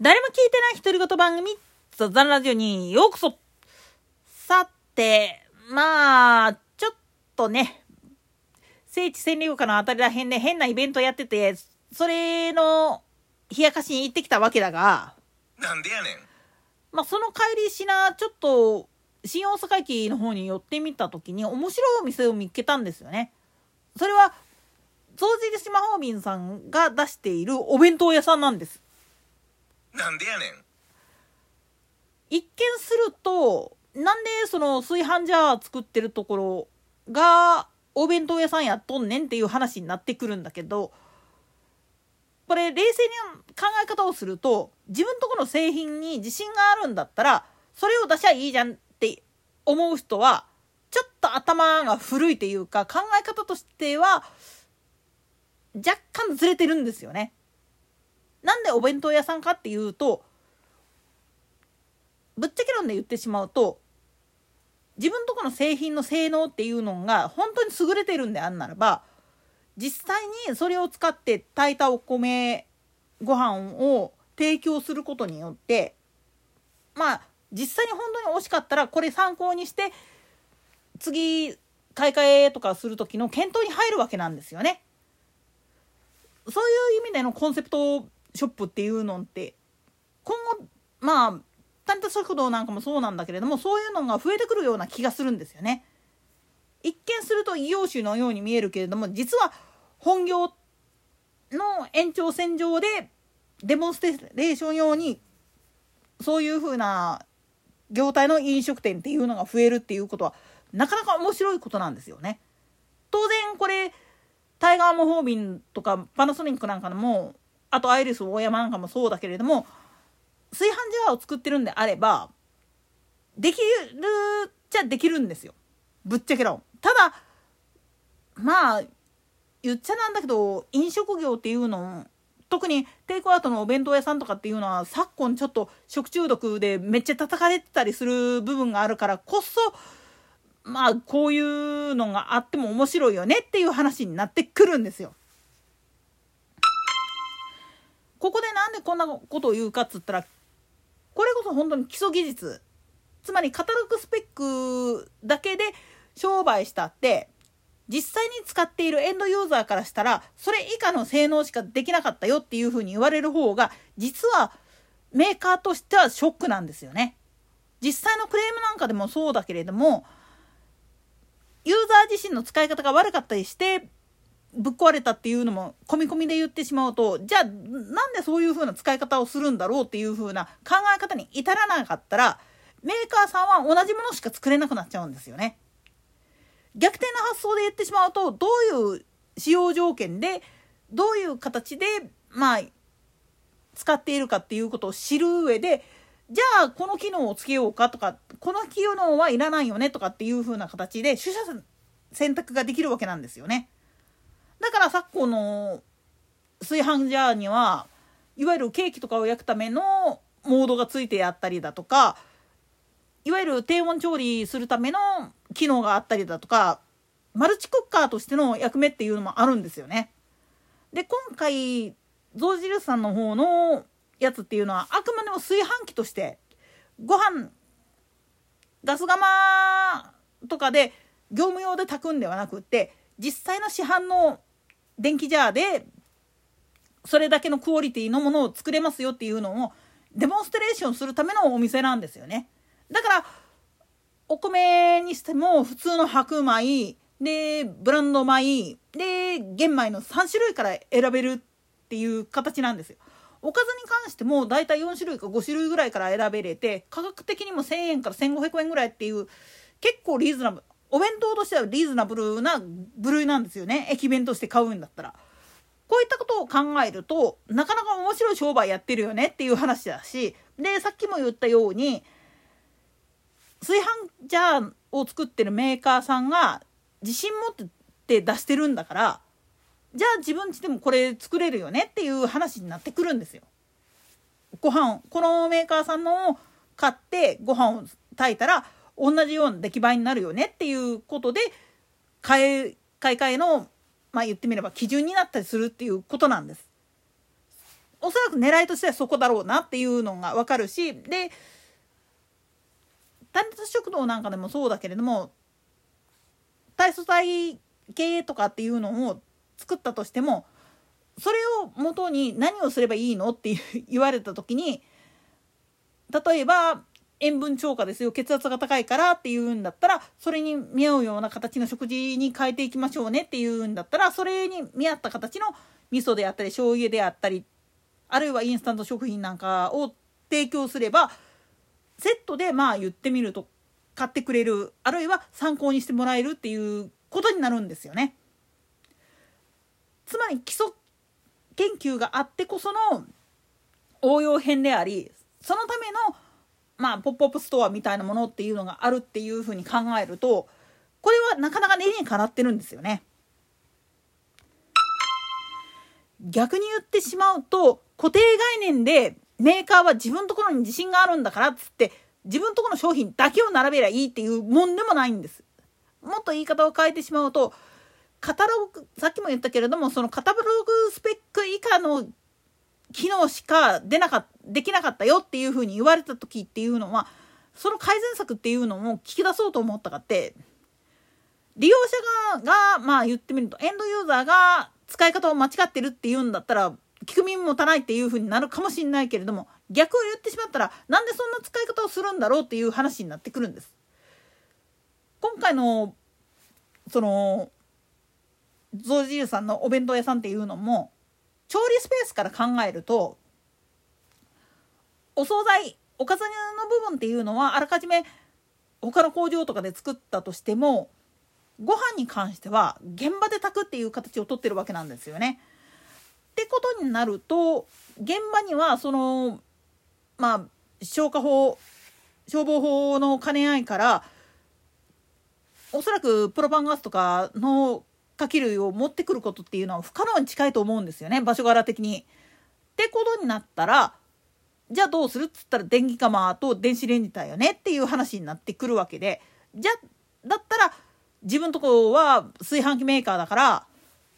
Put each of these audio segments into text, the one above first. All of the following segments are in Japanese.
誰も聞いてない独り言番組、ザザンラジオにようこそさて、まあ、ちょっとね、聖地占領下のあたりらへんで変なイベントやってて、それの冷やかしに行ってきたわけだが、なんでやねん。まあその帰りしな、ちょっと、新大阪駅の方に寄ってみた時に面白いお店を見つけたんですよね。それは、掃除で島ホーミンさんが出しているお弁当屋さんなんです。なんでやねん。一見するとなんでその炊飯ジャー作ってるところがお弁当屋さんやっとんねんっていう話になってくるんだけどこれ冷静に考え方をすると自分とこの製品に自信があるんだったらそれを出しゃいいじゃんって思う人はちょっと頭が古いというか考え方としては若干ずれてるんですよね。なんでお弁当屋さんかっていうとぶっちゃけ論で言ってしまうと自分とこの製品の性能っていうのが本当に優れてるんであんならば実際にそれを使って炊いたお米ご飯を提供することによってまあ実際に本当に美味しかったらこれ参考にして次買い替えとかする時の検討に入るわけなんですよね。そういう意味でのコンセプトショップっていうのって今後まあタンタ食堂なんかもそうなんだけれどもそういうのが増えてくるような気がするんですよね。一見すると異業種のように見えるけれども実は本業の延長線上でデモンストレーション用にそういうふうな業態の飲食店っていうのが増えるっていうことはなかなか面白いことなんですよね。当然これタイガーモホービンとかパナソニックなんかのもあとアイリス大山なんかもそうだけれども炊飯ジャーを作ってるんであればできるっちゃできるんですよぶっちゃけろただまあ言っちゃなんだけど飲食業っていうの特にテイクアウトのお弁当屋さんとかっていうのは昨今ちょっと食中毒でめっちゃ叩かれてたりする部分があるからこそまあこういうのがあっても面白いよねっていう話になってくるんですよ。ここでなんでこんなことを言うかっつったらこれこそ本当に基礎技術つまりカタログスペックだけで商売したって実際に使っているエンドユーザーからしたらそれ以下の性能しかできなかったよっていうふうに言われる方が実はメーカーとしてはショックなんですよね。実際のクレームなんかでもそうだけれどもユーザー自身の使い方が悪かったりしてぶっ壊れたっていうのも込み込みで言ってしまうとじゃあなんでそういう風な使い方をするんだろうっていう風な考え方に至らなかったらメーカーさんは同じものしか作れなくなっちゃうんですよね。逆転の発想で言ってしまうとどういう使用条件でどういう形でまあ使っているかっていうことを知る上でじゃあこの機能をつけようかとかこの機能はいらないよねとかっていう風な形で取捨選択ができるわけなんですよね。だから昨今の炊飯ジャーにはいわゆるケーキとかを焼くためのモードがついてあったりだとかいわゆる低温調理するための機能があったりだとかマルチクッカーとしての役目っていうのもあるんですよね。で今回象印さんの方のやつっていうのはあくまでも炊飯器としてご飯ガス釜とかで業務用で炊くんではなくって実際の市販の電気ジャーでそれだけのクオリティのものを作れますよっていうのをデモンストレーションするためのお店なんですよね。だからお米にしても普通の白米でブランド米で玄米の3種類から選べるっていう形なんですよ。おかずに関しても大体4種類か5種類ぐらいから選べれて価格的にも1,000円から1,500円ぐらいっていう結構リーズナブルお弁当としてはリーズナブルな部類なんですよね駅弁として買うんだったら。こういったことを考えるとなかなか面白い商売やってるよねっていう話だしでさっきも言ったように炊飯ジャーを作ってるメーカーさんが自信持って出してるんだからじゃあ自分ちでもこれ作れるよねっていう話になってくるんですよ。ご飯このメーカーさんのを買ってご飯を炊いたら同じような出来栄えになるよねっていうことで買い買い替えのまあ言ってみれば基準になったりするっていうことなんです。おそらく狙いとしてはそこだろうなっていうのが分かるしでタレント食堂なんかでもそうだけれども体組体系とかっていうのを作ったとしてもそれをもとに何をすればいいのって言われた時に例えば塩分超過ですよ血圧が高いからっていうんだったらそれに見合うような形の食事に変えていきましょうねっていうんだったらそれに見合った形の味噌であったり醤油であったりあるいはインスタント食品なんかを提供すればセットでまあ言ってみると買ってくれるあるいは参考にしてもらえるっていうことになるんですよね。つまり基礎研究があってこその応用編でありそのためのまあポップアップストアみたいなものっていうのがあるっていうふうに考えるとこれはなかなか理にかなってるんですよね。逆に言ってしまうと固定概念でメーカーは自分のところに自信があるんだからっつって自分のところの商品だけを並べりゃいいっていうもんでもないんです。もっと言い方を変えてしまうとカタログさっきも言ったけれどもそのカタログスペック以下の機能しか出なかできなかったよっていうふうに言われた時っていうのはその改善策っていうのも聞き出そうと思ったかって利用者側がまあ言ってみるとエンドユーザーが使い方を間違ってるっていうんだったら聞く耳持たないっていうふうになるかもしれないけれども逆を言ってしまったらなんでそんな使い方をするんだろうっていう話になってくるんです。今回のそのゾウジユさんのお弁当屋さんっていうのも調理スペースから考えるとお惣菜おかずの部分っていうのはあらかじめ他の工場とかで作ったとしてもご飯に関しては現場で炊くっていう形をとってるわけなんですよね。ってことになると現場にはそのまあ消火法消防法の兼ね合いからおそらくプロパンガスとかの火器類を持ってくることっていうのは不可能に近いと思うんですよね場所柄的に。ってことになったらじゃあどうするっつったら電気釜と電子レンジだよねっていう話になってくるわけでじゃだったら自分とこは炊飯器メーカーだから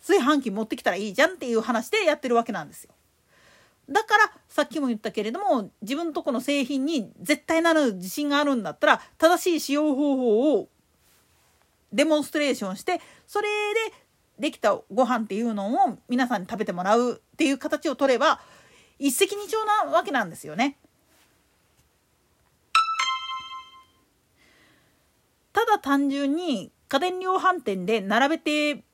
炊飯器持ってきたらいいじゃんっていう話でやってるわけなんですよ。だからさっきも言ったけれども自分とこの製品に絶対なる自信があるんだったら正しい使用方法をデモンストレーションしてそれでできたご飯っていうのを皆さんに食べてもらうっていう形を取れば一石二鳥なわけなんですよね。ただ単純に家電量販店で並べて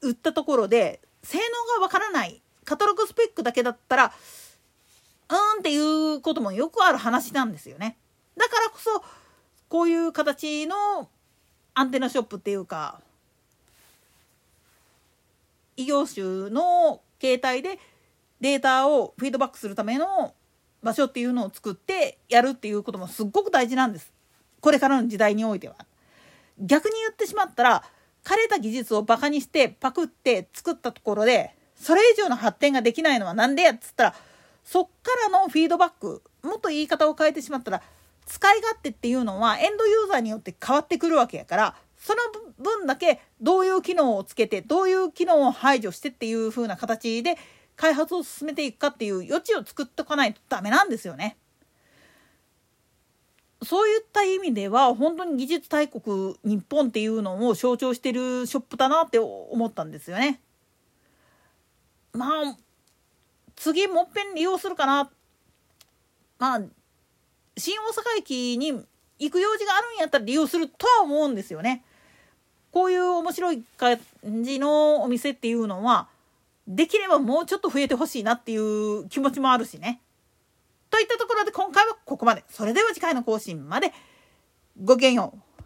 売ったところで性能がわからないカタログスペックだけだったらうーんっていうこともよくある話なんですよね。だからこそこういう形のアンテナショップっていうか異業種の携帯でデータをフィードバックするための場所っていうのを作ってやるっていうこともすっごく大事なんです。これからの時代においては。逆に言ってしまったら枯れた技術をバカにしてパクって作ったところでそれ以上の発展ができないのは何でやっつったらそっからのフィードバックもっと言い方を変えてしまったら使い勝手っていうのはエンドユーザーによって変わってくるわけやからその分だけどういう機能をつけてどういう機能を排除してっていう風な形で開発を進めていくかっていう余地を作っておかないとダメなんですよね。そういった意味では本当に技術大国日本っていうのを象徴してるショップだなって思ったんですよね。まあ次もっぺん利用するかなまあ新大阪駅に行く用事があるんやったら利用するとは思うんですよね。こういう面白い感じのお店っていうのはできればもうちょっと増えてほしいなっていう気持ちもあるしね。といったところで今回はここまで。それでは次回の更新までごきげんよう。